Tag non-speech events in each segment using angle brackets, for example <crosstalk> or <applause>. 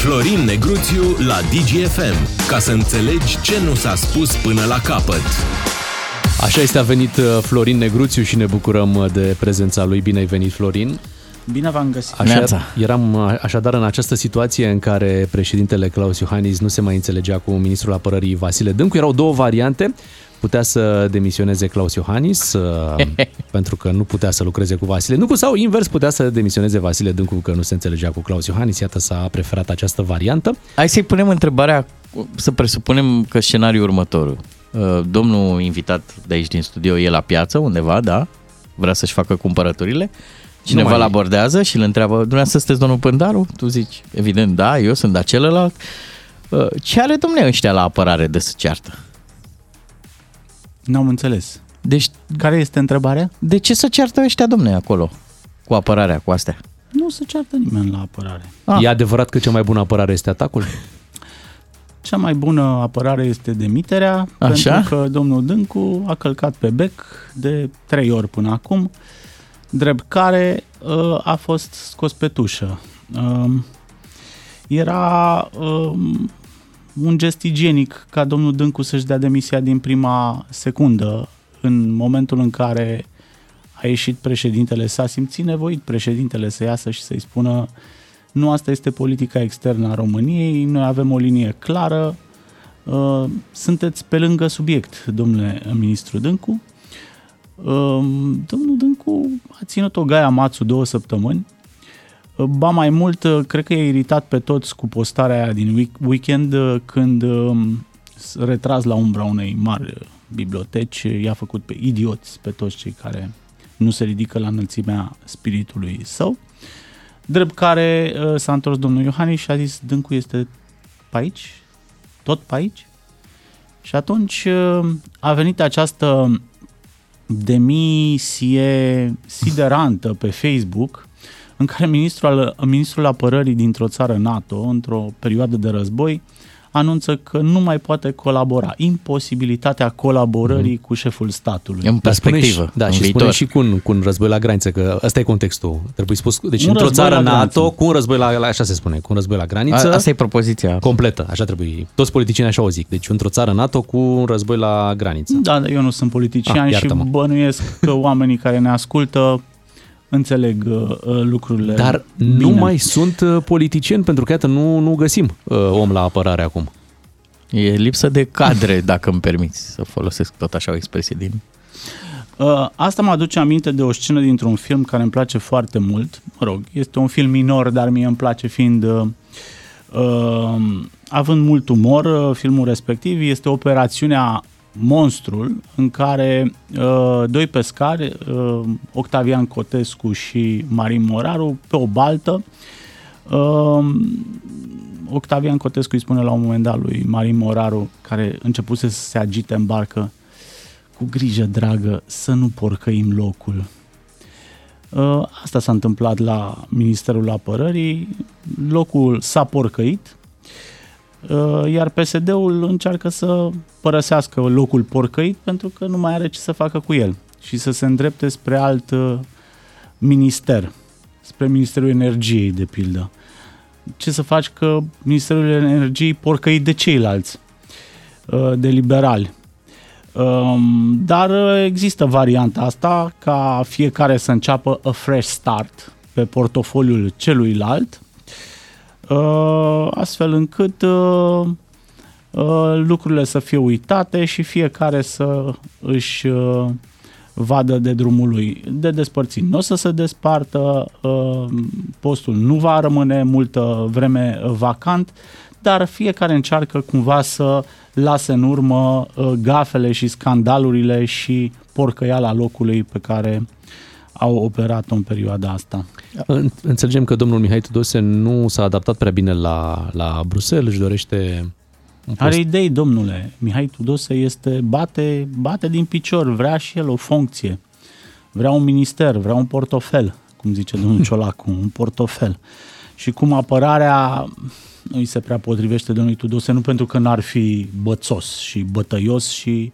Florin Negruțiu la DGFM, ca să înțelegi ce nu s-a spus până la capăt. Așa este, a venit uh, Florin Negruțiu și ne bucurăm uh, de prezența lui. Bine ai venit, Florin! Bine v-am găsit! Așa, eram uh, așadar în această situație în care președintele Claus Iohannis nu se mai înțelegea cu ministrul apărării Vasile Dâncu. Erau două variante. Putea să demisioneze Claus Iohannis <laughs> pentru că nu putea să lucreze cu Vasile Dâncu sau invers putea să demisioneze Vasile Dâncu că nu se înțelegea cu Claus Iohannis. Iată s-a preferat această variantă. Hai să-i punem întrebarea, să presupunem că scenariul următor. Uh, domnul invitat de aici din studio e la piață undeva, da? Vrea să-și facă cumpărăturile. Cineva îl abordează și îl întreabă, dumneavoastră sunteți domnul Pândaru? Tu zici, evident, da, eu sunt de celălalt. Uh, ce are domnule ăștia la apărare de să ceartă? N-am înțeles. Deci, care este întrebarea? De ce să ceartă ăștia, domne, acolo? Cu apărarea, cu astea? Nu se ceartă nimeni la apărare. Ah. E adevărat că cea mai bună apărare este atacul? Cea mai bună apărare este demiterea, Așa? pentru că domnul Dâncu a călcat pe bec de trei ori până acum, drept care uh, a fost scos pe tușă. Uh, era uh, un gest igienic ca domnul Dâncu să-și dea demisia din prima secundă, în momentul în care a ieșit președintele, s-a simțit nevoit președintele să iasă și să-i spună uh, nu asta este politica externă a României, noi avem o linie clară, uh, sunteți pe lângă subiect, domnule ministru Dâncu. Uh, domnul Dâncu a ținut o gaia mațu două săptămâni, uh, Ba mai mult, cred că e iritat pe toți cu postarea aia din weekend când retras la umbra unei mari biblioteci, i-a făcut pe idioți pe toți cei care nu se ridică la înălțimea spiritului său. Drept care uh, s-a întors domnul Iohannis și a zis, Dâncu este pe aici? Tot pe aici? Și atunci uh, a venit această demisie siderantă pe Facebook în care ministrul, ministrul apărării dintr-o țară NATO, într-o perioadă de război, anunță că nu mai poate colabora. Imposibilitatea colaborării mm. cu șeful statului. În perspectivă, și, da, în și viitor. spune și cu un, cu un război la graniță, că ăsta e contextul. Trebuie spus, deci un într-o țară NATO, cu un război la, la, așa se spune, cu un război la graniță. A, asta e propoziția. Completă, așa trebuie. Toți politicienii așa o zic. Deci într-o țară NATO cu un război la graniță. Da, eu nu sunt politician ah, și bănuiesc că oamenii care ne ascultă înțeleg uh, uh, lucrurile Dar bine. nu mai sunt uh, politicieni, pentru că iată, nu, nu găsim uh, om la apărare acum. E lipsă de cadre, <laughs> dacă îmi permiți să folosesc tot așa o expresie din... Uh, asta mă aduce aminte de o scenă dintr-un film care îmi place foarte mult. Mă rog, este un film minor, dar mie îmi place fiind... Uh, uh, având mult umor, uh, filmul respectiv este operațiunea Monstrul, în care uh, doi pescari, uh, Octavian Cotescu și Marin Moraru, pe o baltă, uh, Octavian Cotescu îi spune la un moment dat lui Marin Moraru, care începuse să se agite în barcă, cu grijă, dragă, să nu porcăim locul. Uh, asta s-a întâmplat la Ministerul Apărării, locul s-a porcăit, uh, iar PSD-ul încearcă să părăsească locul porcăit pentru că nu mai are ce să facă cu el și să se îndrepte spre alt uh, minister, spre Ministerul Energiei, de pildă ce să faci că Ministerul Energiei porcăi de ceilalți, uh, de liberali. Um, dar există varianta asta ca fiecare să înceapă a fresh start pe portofoliul celuilalt, uh, astfel încât uh, lucrurile să fie uitate și fiecare să își vadă de drumul lui de despărțit. Nu o să se despartă, uh, postul nu va rămâne multă vreme vacant, dar fiecare încearcă cumva să lase în urmă uh, gafele și scandalurile și porcăiala locului pe care au operat în perioada asta. Înțelegem că domnul Mihai Tudose nu s-a adaptat prea bine la, la Bruxelles, își dorește are idei, domnule. Mihai Tudose este, bate, bate din picior, vrea și el o funcție. Vrea un minister, vrea un portofel, cum zice domnul Ciolacu, un portofel. Și cum apărarea nu îi se prea potrivește domnului Tudose, nu pentru că n-ar fi bățos și bătăios și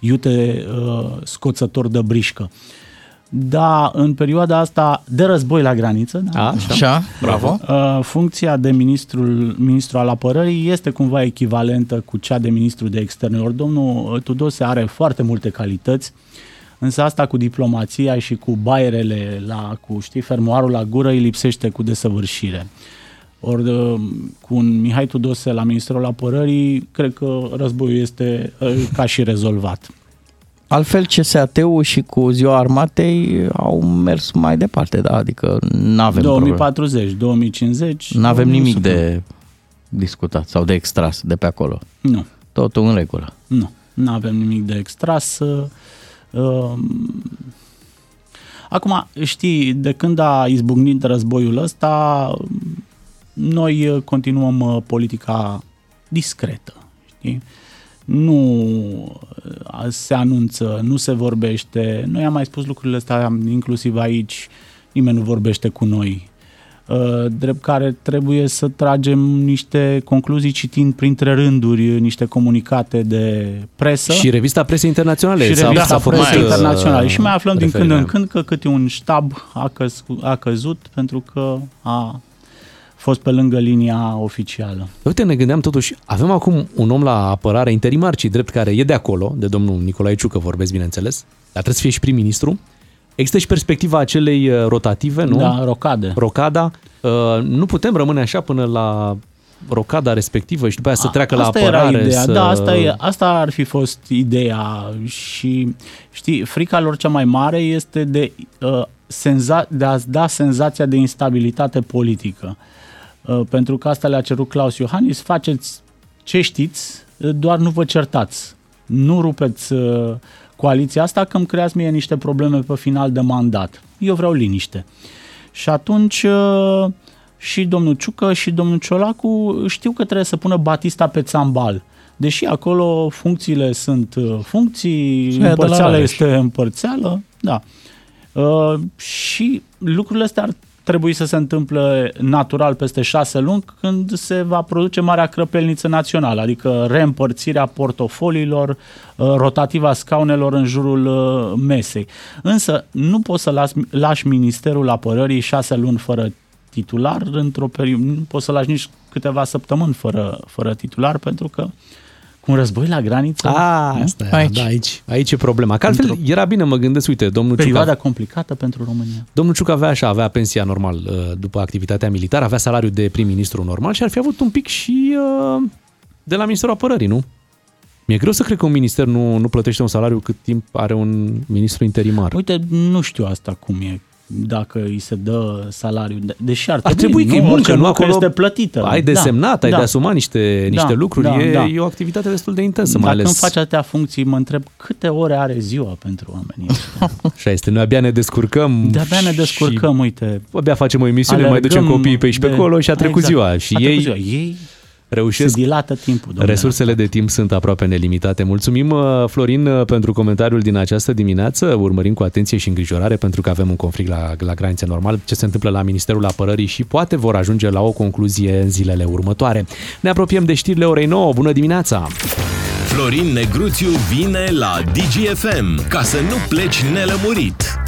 iute uh, scoțător de brișcă. Da, în perioada asta de război la graniță, da? A, așa. Așa, bravo. Uh, funcția de ministrul, ministru al apărării este cumva echivalentă cu cea de ministru de externe. Ori domnul Tudose are foarte multe calități, însă asta cu diplomația și cu baierele, la, cu știi, fermoarul la gură îi lipsește cu desăvârșire. Ori uh, cu un Mihai Tudose la Ministerul Apărării, cred că războiul este uh, ca și rezolvat. Altfel, CSAT-ul și cu ziua armatei au mers mai departe, da? Adică nu avem 2040, 2050. Nu avem nimic de discutat sau de extras de pe acolo. Nu. Totul în regulă. Nu, nu avem nimic de extras. Uh, Acum, știi, de când a izbucnit războiul ăsta, noi continuăm uh, politica discretă, știi? Nu se anunță, nu se vorbește. Noi am mai spus lucrurile astea inclusiv aici, nimeni nu vorbește cu noi. Uh, drept care trebuie să tragem niște concluzii citind printre rânduri niște comunicate de presă. Și revista presei internaționale. Și s-a- revista s-a format, presei uh, internaționale. Și mai aflăm din când în referirea. când că câte un ștab a, căz, a căzut pentru că a fost pe lângă linia oficială. Uite, ne gândeam totuși, avem acum un om la apărare interimar, ci drept care e de acolo, de domnul Nicolae Ciucă vorbesc, bineînțeles, dar trebuie să fie și prim-ministru. Există și perspectiva acelei uh, rotative, nu? Da, rocade. Rocada. Uh, Nu putem rămâne așa până la rocada respectivă și după aia să treacă la asta apărare. Era ideea. Să... Da, asta, e, asta ar fi fost ideea și știi, frica lor cea mai mare este de, uh, senza, de a-ți da senzația de instabilitate politică. Uh, pentru că asta le-a cerut Claus Iohannis, faceți ce știți, uh, doar nu vă certați. Nu rupeți uh, coaliția asta că îmi creați mie niște probleme pe final de mandat. Eu vreau liniște. Și atunci uh, și domnul Ciucă și domnul Ciolacu știu că trebuie să pună Batista pe țambal. Deși acolo funcțiile sunt uh, funcții, Și aia de la împărțeală Rareș. este împărțeală, da. Uh, și lucrurile astea ar trebui să se întâmple natural peste șase luni când se va produce Marea Crăpelniță Națională, adică reîmpărțirea portofoliilor, uh, rotativa scaunelor în jurul uh, mesei. Însă nu poți să lași, lași Ministerul Apărării șase luni fără titular într-o perioadă, nu poți să lași nici câteva săptămâni fără, fără titular pentru că cu un război la graniță, A, nu? asta e, Aici. da, aici, aici e problema. Că altfel Într-o- era bine, mă gândesc, uite, domnul perioada Ciucă, complicată pentru România. domnul Ciucă avea așa, avea pensia normal uh, după activitatea militară, avea salariu de prim-ministru normal și ar fi avut un pic și uh, de la Ministerul Apărării, nu? Mi-e greu să cred că un minister nu, nu plătește un salariu cât timp are un ministru interimar. Uite, nu știu asta cum e, dacă îi se dă salariu, de- deși ar Ar trebui, trebui că e muncă, Orice nu muncă acolo este plătită. ai desemnat, ai da. de asumat niște, niște Da, lucruri, da, e, da. e o activitate destul de intensă, mai Dacă ales îmi faci atâtea funcții, mă întreb câte ore are ziua pentru oamenii ăștia. <laughs> Așa este, noi abia ne descurcăm. De-abia ne descurcăm, Și uite. abia facem o emisiune, mai alergăm ducem copiii pe aici pe de- acolo și a trecut Exact. ziua. Și a ei trecut ziua. Ei se reușesc dilată timpul. domnule. Resursele de timp sunt aproape nelimitate. Mulțumim, uh, Florin, uh, pentru comentariul din această dimineață. Urmărim cu atenție și îngrijorare pentru că avem un conflict la, la granițe normal. Ce se întâmplă la Ministerul Apărării și poate vor ajunge la o concluzie în zilele următoare. Ne apropiem de știrile orei 9. Bună dimineața! Florin Negruțiu vine la DGFM ca să nu pleci nelămurit.